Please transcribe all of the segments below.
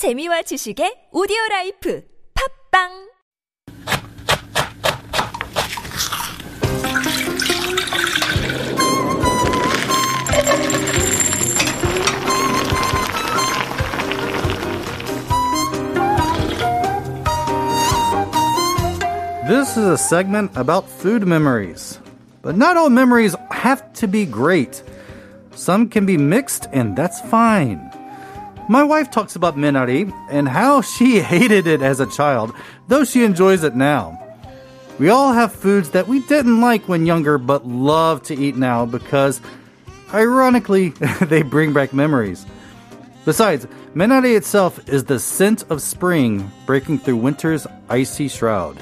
재미와 지식의 오디오 라이프 팝빵 This is a segment about food memories. But not all memories have to be great. Some can be mixed, and that's fine. My wife talks about minari and how she hated it as a child, though she enjoys it now. We all have foods that we didn't like when younger but love to eat now because, ironically, they bring back memories. Besides, minari itself is the scent of spring breaking through winter's icy shroud.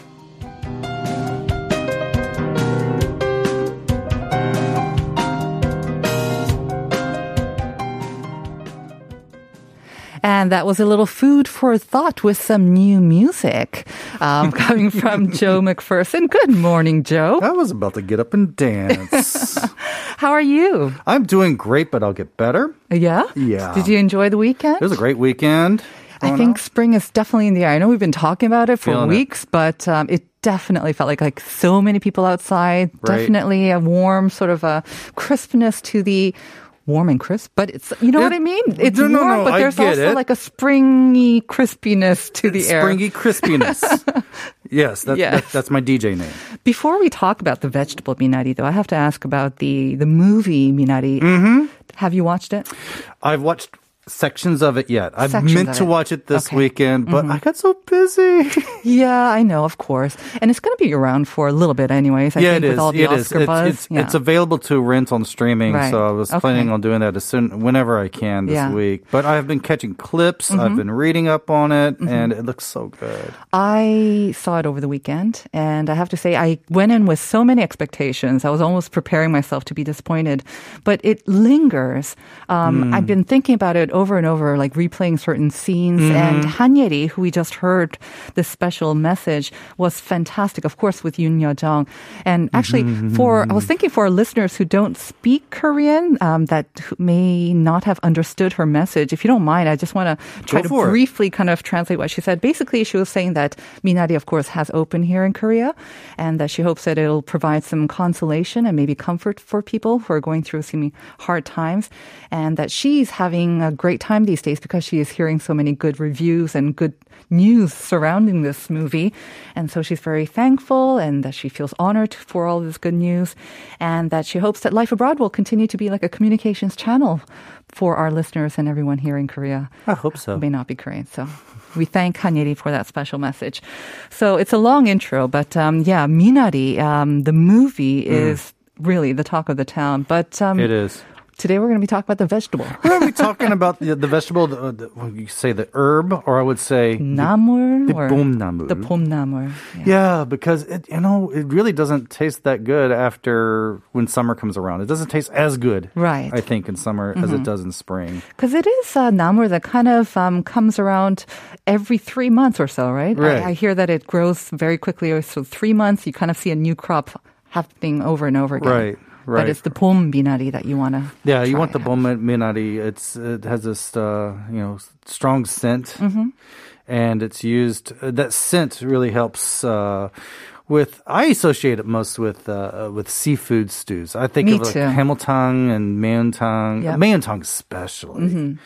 And that was a little food for thought with some new music um, coming from Joe McPherson. Good morning, Joe. I was about to get up and dance. How are you? I'm doing great, but I'll get better. Yeah? Yeah. Did you enjoy the weekend? It was a great weekend. I think spring is definitely in the air. I know we've been talking about it for Feeling it. weeks, but um, it definitely felt like like so many people outside. Right. Definitely a warm sort of a crispness to the warm and crisp, but it's you know what I mean. It's No, no, warm, no, but there's also it. like a springy crispiness to the air. Springy crispiness. yes, that, Yes. that- that's my DJ name. Before we talk about the vegetable minari, though, I have to ask about the the movie minari. Mm-hmm. Have you watched it? I've watched sections of it yet. I've Sections meant to watch it this Okay. weekend, but I got so busy. Yeah, I know, of course, and it's going to be around for a little bit, anyways. I yeah, think it with all the It is. Oscar It's, buzz. it's, yeah. it's available to rent on streaming, Right. so I was Okay. planning on doing that as soon whenever I can this Yeah. Mm-hmm. week. But I've been catching clips. I've been reading up on it, and it looks so good. I saw it over the weekend, and I have to say, I went in with so many expectations. I was almost preparing myself to be disappointed, but it lingers. Um, I've been thinking about it over and over, like replaying certain scenes. Mm-hmm. And Han Yeri, who we just heard this special message, was fantastic. Of course, with Youn Yuh-jung, and mm-hmm, actually, mm-hmm, for I was thinking for our listeners who don't speak Korean, um, that may not have understood her message. If you don't mind, I just want to try to it. briefly briefly kind of translate what she said. Basically, she was saying that Minari, of course, has opened here in Korea and that she hopes that it'll provide some consolation and maybe comfort for people who are going through some hard times and that she's having a great time these days because she is hearing so many good reviews and good news surrounding this movie. And so she's very thankful and that she feels honored for all this good news and that she hopes that Life Abroad will continue to be like a communications channel for our listeners and everyone here in Korea I hope so. who may not be Korean. So we thank Han Yeri for that special message. So it's a long intro, but um, yeah, Minari, um, the movie is really the talk of the town. But um, It is. Today we're going to be talking about the vegetable. we're going to be talking about the, the vegetable, the, the, you say the herb, or I would say namul, the, the 봄나물. The 봄나물. Yeah. yeah, because it, you know it really doesn't taste that good after when summer comes around. It doesn't taste as good, right? I think in summer mm-hmm. as it mm-hmm. does in spring. Because it is uh, namul that kind of um, comes around every three months or so, right? right. I, I hear that it grows very quickly, so three months you kind of see a new crop happening over and over again. Right right. But it's the bom minari that you want to. Yeah, you want the bom minari. It's it has this uh, you know strong scent, Mm-hmm. and it's used. Uh, that scent really helps. Uh, with I associate it most with uh, with seafood stews. I think Me of like too. haemultang and maeuntang, Yep. maeuntang especially.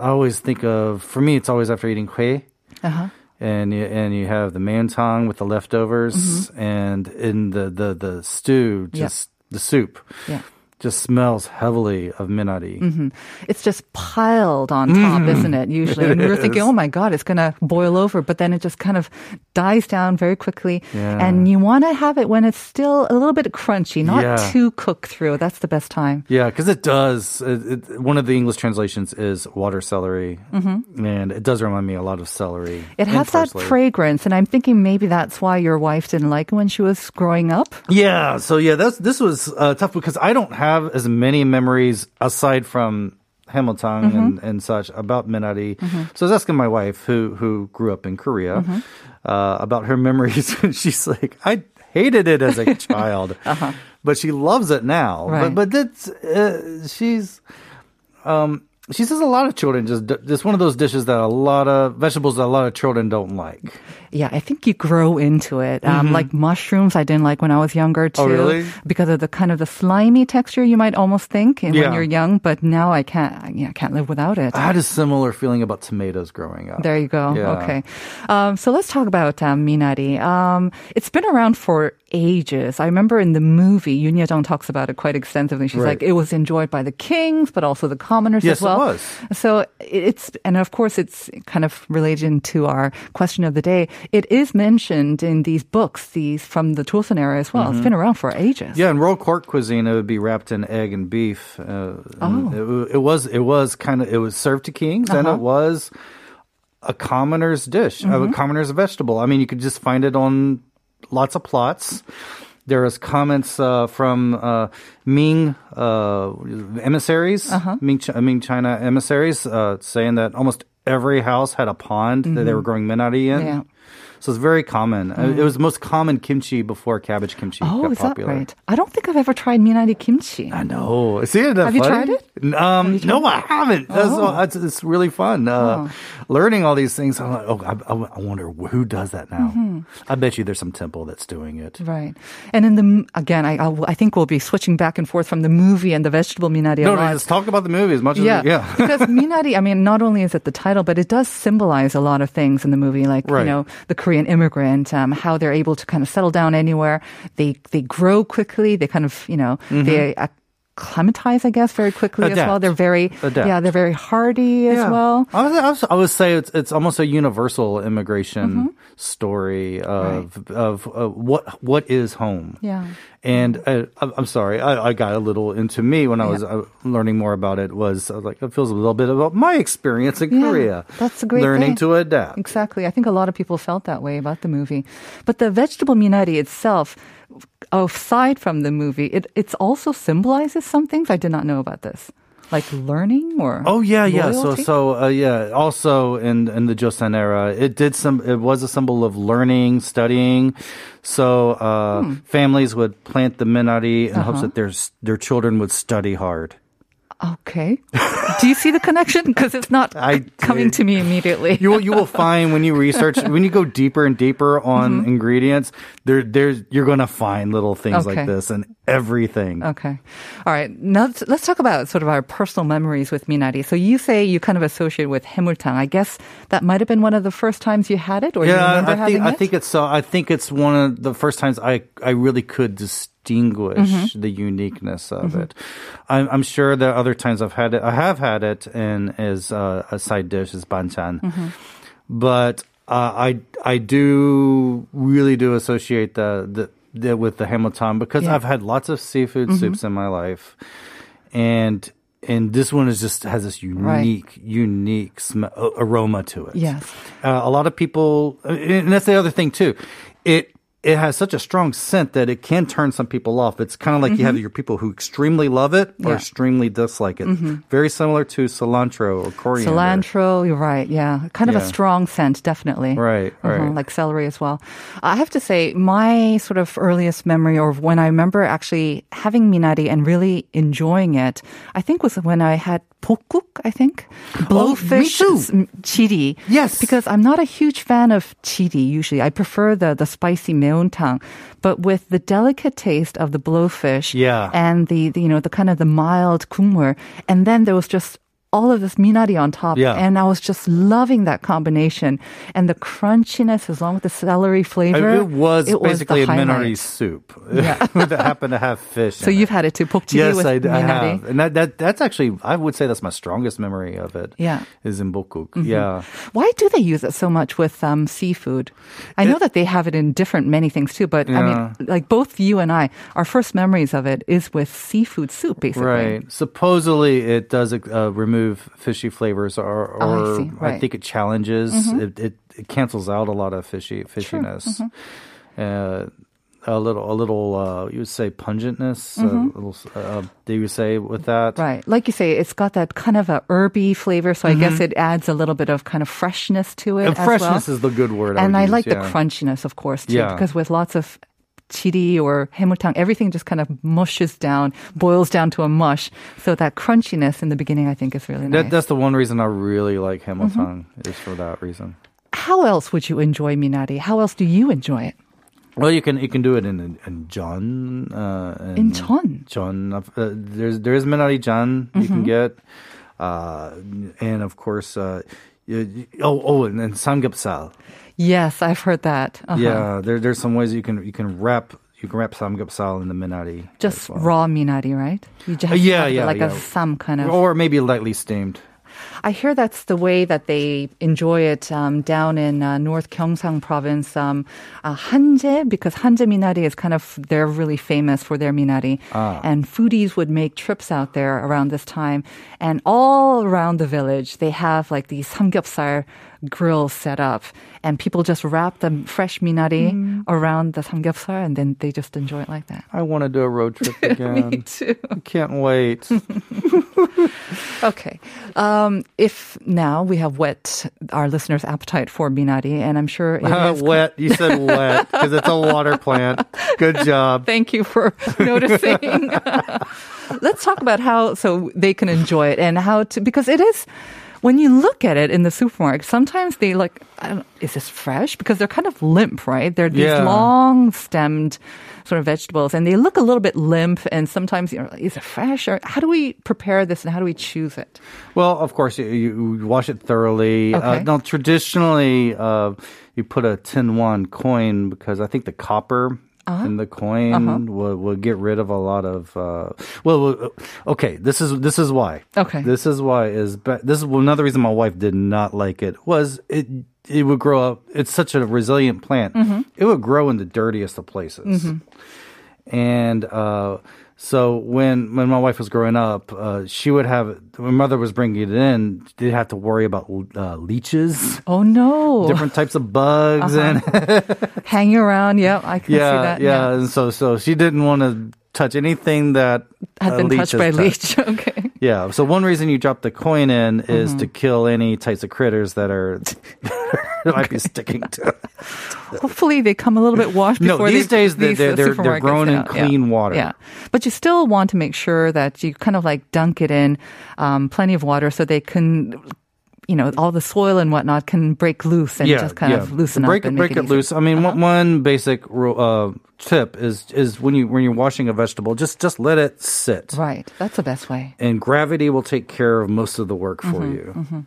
I always think of for me, it's always after eating hoe. Uh-huh. and you, and you have the maeuntang with the leftovers, and in the the the stew, Mm-hmm. Yep. The soup, Yeah. Just smells heavily of minari. It's just piled on top, isn't it? Usually. And we're thinking, oh my God, it's going to boil over. But then it just kind of dies down very quickly. Yeah. And you want to have it when it's still a little bit crunchy, not Yeah. too cooked through. That's the best time. Yeah, because it does. It, it, one of the English translations is water celery, and it does remind me a lot of celery. Mm-hmm. It has that fragrance. And I'm thinking maybe that's why your wife didn't like it when she was growing up. Yeah, so yeah, that's this was uh, tough because I don't have as many memories aside from haemultang and, and such about Minari. So I was asking my wife, who who grew up in Korea, uh, about her memories, and she's like, I hated it as a child, but she loves it now. Right. But but that's uh, she's. Um, she says a lot of children just just one of those dishes that a lot of vegetables that a lot of children don't like. Yeah, I think you grow into it. Um, Like mushrooms, I didn't like when I was younger too, Mm-hmm. Oh, really? because of the kind of the slimy texture you might almost think and Yeah. when you're young. But now I can't. Yeah, I can't live without it. I had a similar feeling about tomatoes growing up. There you go. Yeah. Okay. Um, so let's talk about um, Minari. Um, it's been around for ages. I remember in the movie, Youn Yuh-jung talks about it quite extensively. She's Right. like, it was enjoyed by the kings, but also the commoners Yes, as well. it was. So it's, and of course, it's kind of related to our question of the day. It is mentioned in these books, these from the Joseon era as well. It's been around for ages. Mm-hmm. Yeah, in royal court cuisine, it would be wrapped in egg and beef. Uh, and Oh. it, it was it was kind of it was served to kings, and Uh-huh. it was a commoner's dish, Mm-hmm. a commoner's vegetable. I mean, you could just find it on lots of plots. There was comments uh, from uh, Ming uh, emissaries, Uh-huh. Ming, Ch- Ming China emissaries, uh, saying that almost every house had a pond that they were growing minari in. Mm-hmm. Yeah. Mm. So it's very common. Uh, It was the most common kimchi before cabbage kimchi Oh, got is that right? I don't think I've ever tried Minari kimchi. I know. See it? Have you tried it? Um, no, I haven't. That's, Oh. it's, it's really fun. Uh, Learning all these things. I'm like, oh, I, I, I wonder who does that now. Mm-hmm. I bet you there's some temple that's doing it. Right. And in the, again, I, I'll- I think we'll be switching back and forth from the movie and the vegetable minari No, a no, lot. just talk about the movie as much as yeah. yeah. because minari, I mean, not only is it the title, but it does symbolize a lot of things in the movie, like, Right. you know, the Korean immigrant, um, how they're able to kind of settle down anywhere. They, they grow quickly. They kind of, you know, they acclimatize, I guess, very quickly as well. They're very, Adapt. yeah, they're very hardy as Yeah. well. I would, I, would, I would say it's it's almost a universal immigration Mm-hmm. story of of uh, what what is home. Yeah. And uh, I'm I'm sorry, I, I got a little into me when I was uh, learning more about it. Was I was like it feels a little bit about my experience in Yeah, Korea. that's a great learning thing. to adapt. Exactly. I think a lot of people felt that way about the movie. But the vegetable minari itself, aside from the movie, it it's also symbolizes some things. I did not know about this. Like learning or Oh yeah, yeah. So loyalty? so uh, yeah. Also in in the Joseon era, it did some. It was a symbol of learning, studying. So uh, Hmm. families would plant the minari in Uh-huh. hopes that their their children would study hard. Okay. Do you see the connection? Because it's not I coming did. to me immediately. You will you will find when you research when you go deeper and deeper on Mm-hmm. ingredients, there there's you're gonna find little things Okay. like this and everything. Okay. All right. Now let's- let's talk about sort of our personal memories with minari. So you say you kind of associate with hemultang. I guess that might have been one of the first times you had it, or you Yeah, I think I think it's so. I think it's one of the first times I I really could distinguish Mm-hmm. the uniqueness of it. I'm, I'm sure there are other times I've had it. I have had it in as uh, a side dish as banchan, Mm-hmm. but uh, I I do really do associate the the. The with the haemultang because Yeah. I've had lots of seafood soups in my life, and and this one is just has this Right. unique unique sm- aroma to it. Yes. Uh, a lot of people, and that's the other thing too. It it has such a strong scent that it can turn some people off. It's kind of like you have your people who extremely love it or Mm-hmm. Yeah. Mm-hmm. extremely dislike it. Very similar to cilantro or coriander. Cilantro, you're right. Yeah. Kind of a strong scent, definitely. Right, Uh-huh, right. Like celery as well. I have to say, my sort of earliest memory, or when I remember actually having minari and really enjoying it, I think was when I had bokguk, I think. Blowfish s- m- Yes. Because I'm not a huge fan of chiri usually. I prefer the, the spicy maeuntang. But with the delicate taste of the blowfish Yeah. and the, the, you know, the kind of the mild gukmul, and then there was just all of this minari on top. Yeah. And I was just loving that combination and the crunchiness as long with the celery flavor. it was the basically a minari soup Yeah. that happened to have fish. So you've it. had it too, bokjiri Yes, with I, I have, and that, that that's actually I would say that's my strongest memory of it. Yeah. Mm-hmm. is in bokguk. Yeah, Why do they use it so much with um, seafood? I know that they have it in different many things too, but I mean, like both you and I, our first memories of it is with seafood soup, basically. Right. Supposedly, it does uh, remove fishy flavors, or, or Oh, I see. Right. Mm-hmm. think it challenges. It, it it cancels out a lot of fishy fishiness. Mm-hmm. Uh, a little, a little. Uh, you would say pungentness. Mm-hmm. A little. Uh, do you say with that? Right. Like you say, it's got that kind of a herby flavor, so I Mm-hmm. guess it adds a little bit of kind of freshness to it And freshness well. is the good word. and would I use, like the crunchiness, of course, too, Yeah. because with lots of chiri or hemultang, everything just kind of mushes down, boils down to a mush. So that crunchiness in the beginning, I think, is really nice. That, that's the one reason I really like haemultang is for that reason. How else would you enjoy minari? How else do you enjoy it? Well, you can you can do it in in jeon. Uh, In Jeon? John. Uh, there's there is minari John you can get, uh, and of course, uh, oh oh, and then samgyeopsal. Yes, I've heard that. Uh-huh. Yeah, there there's some ways you can you can wrap you can wrap samgyeopsal in the minari. Just well. raw minari, right? You just Uh, yeah, yeah, like a yeah. sam kind of. or maybe lightly steamed. I hear that's the way that they enjoy it um, down in uh, North Gyeongsang province. Um, uh, Hanjae, because Hanjae Minari is kind of, they're really famous for their Minari. Ah. And foodies would make trips out there around this time. And all around the village, they have like these samgyeopsal grills set up. And people just wrap the fresh Minari Mm. around the samgyeopsal and then they just enjoy it like that. I want to do a road trip again. Me too. I can't wait. Okay. Um, if now we have whet our listeners' appetite for Minari, and I'm sure it wet. You said wet because it's a water plant. Good job. Thank you for noticing. Let's talk about how so they can enjoy it and how to because it is when you look at it in the supermarket, sometimes they like, I don't, is this fresh? Because they're kind of limp, right? They're these Yeah. long stemmed sort of vegetables and they look a little bit limp and sometimes you know, is it fresh or how do we prepare this and how do we choose it? Well, of course, you, you wash it thoroughly. Uh, now, traditionally, uh, you put a tin one coin because I think the copper Uh-huh. in the coin will, will get rid of a lot of. Uh, well, well, okay, this is this is why. Okay. this is why is this is another reason my wife did not like it was it. It would grow up. It's such a resilient plant. Mm-hmm. It would grow in the dirtiest of places. And uh, so when when my wife was growing up, uh, she would have when mother was bringing it in, they'd have to worry about uh, leeches, Oh no. different types of bugs, and Hanging around. Yeah, I can see yeah, that. yeah, yeah, And so so she didn't want to touch anything that Had been touched by a touched. leech. Okay. Yeah. So one reason you drop the coin in is Mm-hmm. to kill any types of critters that are that might be sticking to. Hopefully they come a little bit washed No, before these they, days they- these, they're- they're- they're grown in out. Yeah. clean water. Yeah, but you still want to make sure that you kind of like dunk it in um, plenty of water so they can. You know, all the soil and whatnot can break loose and just kind of loosen break up and break make it. Uh-huh. loose. I mean, one, one basic uh, tip is is when you when you're washing a vegetable, just just let it sit, Right, that's the best way. and gravity will take care of most of the work for Mm-hmm, you.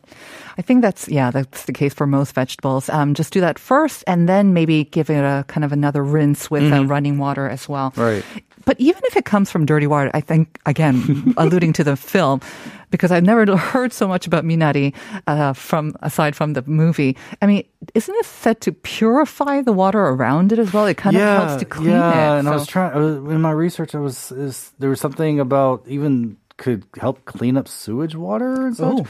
I think that's yeah, that's the case for most vegetables. Um, just do that first, and then maybe give it a kind of another rinse with uh, running water as well. Mm-hmm. Right. But even if it comes from dirty water, I think again, alluding to the film, because I've never heard so much about minari uh, from aside from the movie. I mean, isn't it said to purify the water around it as well? It kind of helps to clean yeah. it. And I was trying I was, in my research. I was is, there was something about even could help clean up sewage water and such. Oh.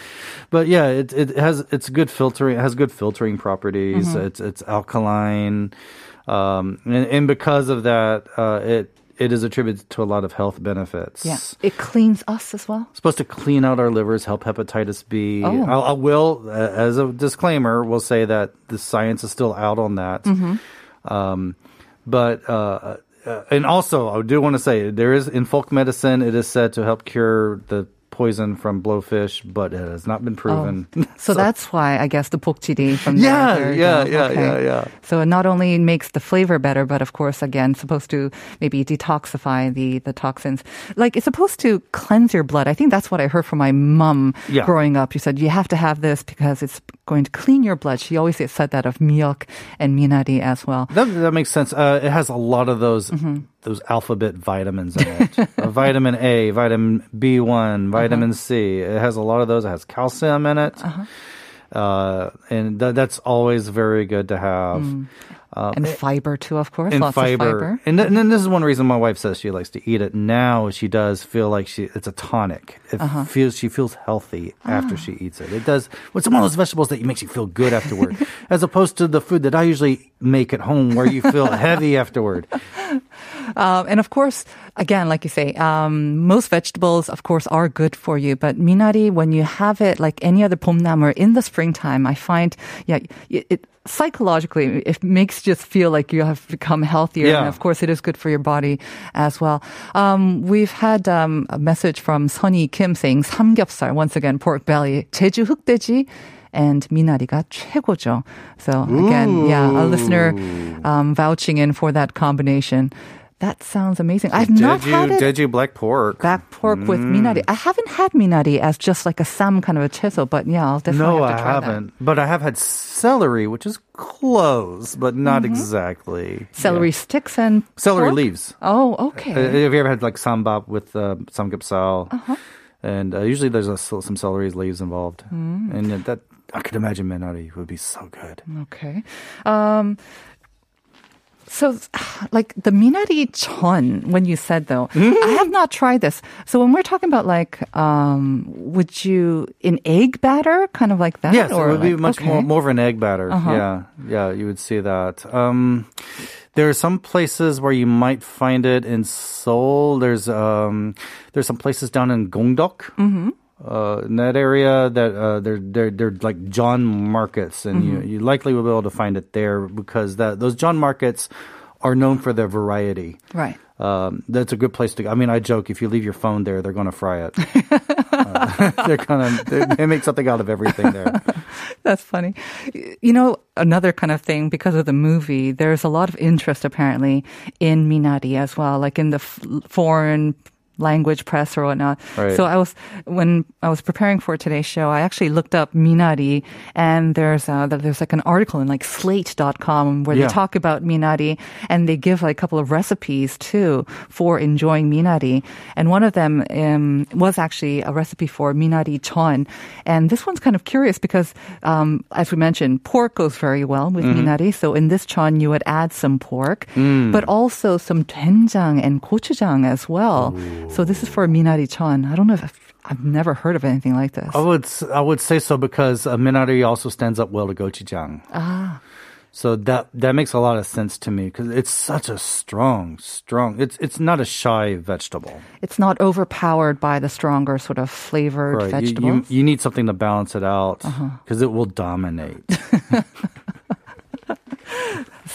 But yeah, it it has it's good filtering. It has good filtering properties. Mm-hmm. It's it's alkaline, um, and, and because of that, uh, it it is attributed to a lot of health benefits. yeah, it cleans us as well. supposed to clean out our livers, help hepatitis B. Oh. I, I will, uh, as a disclaimer, will say that the science is still out on that. Um, but uh, uh, and also, I do want to say there is in folk medicine, it is said to help cure the poison from blowfish, but it has not been proven. So, that's why I guess the bokjiri from Yeah, there. yeah, yeah, Okay. yeah, yeah. So it not only makes the flavor better, but of course, again, supposed to maybe detoxify the the toxins. Like it's supposed to cleanse your blood. I think that's what I heard from my mom Yeah. growing up. She said you have to have this because it's going to clean your blood. She always said that of milk and minari as well. That, that makes sense. Uh, it has a lot of those Mm-hmm. Those alphabet vitamins in it. Uh, vitamin A, vitamin B one, vitamin Uh-huh. C. It has a lot of those. It has calcium in it, uh, and th- that's always very good to have. and fiber too, of course. And Lots of fiber. and, th- and then this is one reason my wife says she likes to eat it. Now she does feel like she it's a tonic. It Uh-huh. feels she feels healthy after Ah. she eats it. It does. It's one of those vegetables that makes you feel good afterward, as opposed to the food that I usually make at home where you feel heavy afterward. Um, and of course, again, like you say, um, most vegetables, of course, are good for you. But minari, when you have it like any other bomnamul in the springtime, I find, yeah, it, it psychologically, it makes just feel like you have become healthier. Yeah. And of course, it is good for your body as well. Um, we've had um, a message from Sunny Kim saying 삼겹살, once again, pork belly, 제주 흑돼지, and 미나리가 최고죠. So again, Ooh. yeah, a listener um, vouching in for that combination. That sounds amazing. I've not Jeju, had it. Jeju black pork. Black pork with minari. I haven't had minari as just like a sam kind of a chisel, but yeah, I'll definitely No, have to try I haven't. But I have had celery, which is close, but not exactly. Celery Yeah. sticks and Celery pork? leaves. Oh, Uh, okay. have you ever had like sambap with uh, samgyeopsal? Uh-huh. And uh, usually there's a, some celery leaves involved. Mm. And uh, that I could imagine minari would be so good. Okay. Um, so, like the minari jeon, when you said though, I have not tried this. So when we're talking about like, um, would you in egg batter, kind of like that? Yes, it would be much okay. Uh-huh. more more of an egg batter. Yeah, yeah, you would see that. Um, there are some places where you might find it in Seoul. There's um, there's some places down in Gongdeok. Mm-hmm. Uh, in that area, that uh, they're they're they're like jeon markets, and Mm-hmm. you you likely will be able to find it there because that those jeon markets are known for their variety. Right. Um, that's a good place to go. I mean, I joke if you leave your phone there, they're going to fry it. uh, they're gonna they, they make something out of everything there. That's funny. You know, another kind of thing because of the movie, there's a lot of interest apparently in Minari as well, like in the f- foreign language press or whatnot. Right. So I was when I was preparing for today's show, I actually looked up Minari, and there's uh, there's like an article in like Slate.com where Yeah. they talk about Minari, and they give like a couple of recipes too for enjoying Minari. And one of them um, was actually a recipe for Minari jeon, and this one's kind of curious because, um, as we mentioned, pork goes very well with Minari. So in this jeon, you would add some pork, but also some doenjang and gochujang as well. So this is for Minari jeon. I don't know if I've, I've never heard of anything like this. I would I would say so because uh, minari also stands up well to gochujang. Ah. So that that makes a lot of sense to me because it's such a strong, strong. It's it's not a shy vegetable, It's not overpowered by the stronger sort of flavored right? Vegetables. you you need something to balance it out because it will dominate.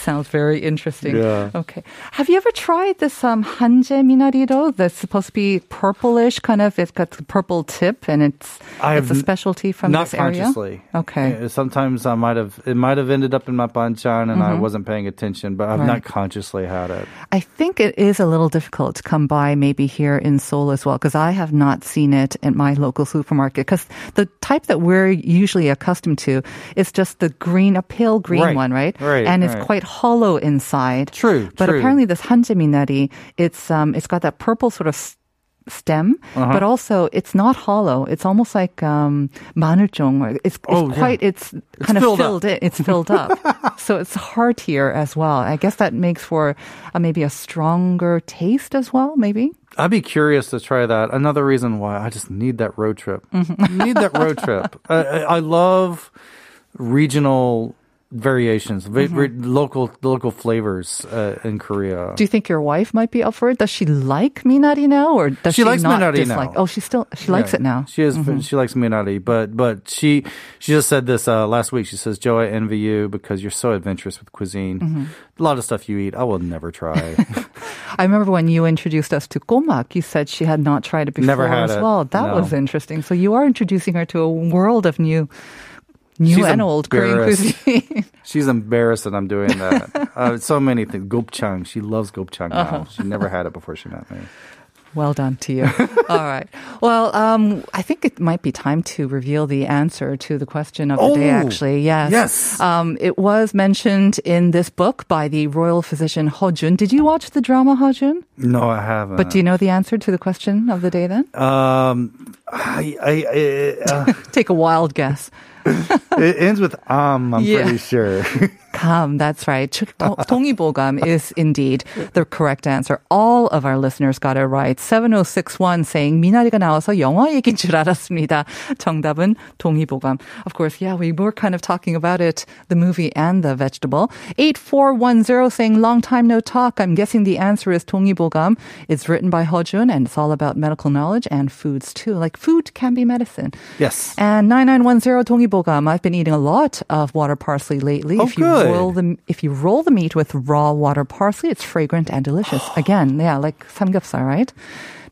Sounds very interesting. Yeah. Okay. Have you ever tried this um, hanje minarido that's supposed to be purplish, kind of? It's got the purple tip, and it's I it's a specialty from this area. Not consciously. Okay. Uh, Sometimes I might have it might have ended up in my banchan and I wasn't paying attention, but I've Mm-hmm. Right. not consciously had it. I think it is a little difficult to come by maybe here in Seoul as well because I have not seen it at my local supermarket because the type that we're usually accustomed to is just the green, a pale green Right, one, right? right, And it's right. quite hollow inside. True, But true. apparently this hanjeminari, it's um, it's got that purple sort of stem, Uh-huh. but also it's not hollow. It's almost like um, maneuljong. It's, it's Oh, yeah. quite. It's kind of filled in. It's filled up, so it's heartier as well. I guess that makes for uh, maybe a stronger taste as well. Maybe. I'd be curious to try that. Another reason why I just need that road trip. need that road trip. I, I I love regional variations, ve- re- local local flavors uh, in Korea. Do you think your wife might be up for it? Does she like minari now, or does She she, likes not minari dislike? now. Oh, she still she likes Yeah. it now. Mm-hmm. She is. She likes minari, but but she she just said this uh, last week. She says, "Joe, I envy you because you're so adventurous with cuisine. Mm-hmm. A lot of stuff you eat, I will never try. I remember when you introduced us to gomak, you said she had not tried it before Never had as it. well. That No. was interesting. So you are introducing her to a world of new, new She's and old Korean cuisine. She's embarrassed that I'm doing that. uh, so many things. Gopchang. She loves gopchang Uh-huh. now. She never had it before she met me. well done to you. All right. Well, um, I think it might be time to reveal the answer to the question of the day. Oh, Actually, yes. yes. Um, it was mentioned in this book by the royal physician Ho Jun. Did you watch the drama Ho Jun? No, I haven't. But do you know the answer to the question of the day? Then Um, I, I, I uh, take a wild guess. It ends with um. I'm Yeah. pretty sure. Gam, that's right. 동의보감 is indeed the correct answer. All of our listeners got it right. 7061 saying 미나리가 나와서 영화 얘기인 줄 알았습니다. 정답은 동의보감. Of course, yeah, we were kind of talking about it, the movie and the vegetable. 8410 saying long time no talk. I'm guessing the answer is 동의보감. It's written by Hojun and it's all about medical knowledge and foods too. Like food can be medicine. Yes. And 9910 동의보감. I've been eating a lot of water parsley lately. Oh, if you good. the if you roll the meat with raw water parsley, it's fragrant and delicious. Again, yeah, like samgyeopsal, right?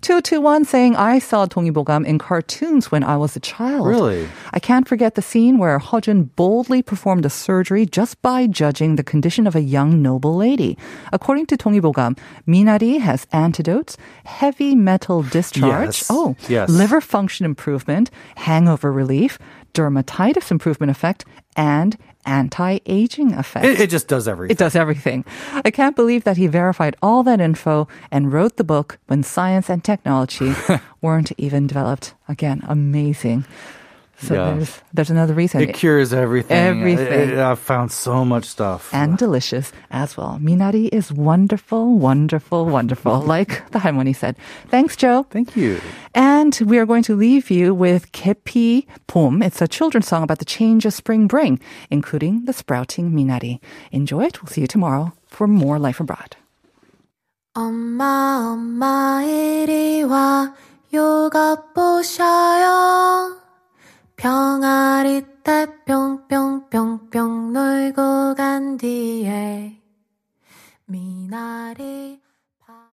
221 saying, I saw Donguibogam in cartoons when I was a child. Really? I can't forget the scene where Hojun boldly performed a surgery just by judging the condition of a young noble lady. According to Donguibogam, Minari has antidotes, heavy metal discharge, yes. oh, yes. liver function improvement, hangover relief, dermatitis improvement effect, and anti-aging effect. It, it just does everything. It does everything. I can't believe that he verified all that info and wrote the book when science and technology weren't even developed. Again, amazing. So Yeah. there's there's another reason. It cures everything. Everything. I, have found so much stuff. and delicious as well. Minari is wonderful, wonderful, wonderful, like the harmony said. Thanks, Joe. Thank you. And we are going to leave you with Kepi Pom. It's a children's song about the change of spring bring, including the sprouting minari. Enjoy it. We'll see you tomorrow for more Life Abroad. 엄마, 엄마, 이리 와, 요것 보셔요. 병아리 때 뿅뿅뿅뿅 놀고 간 뒤에 미나리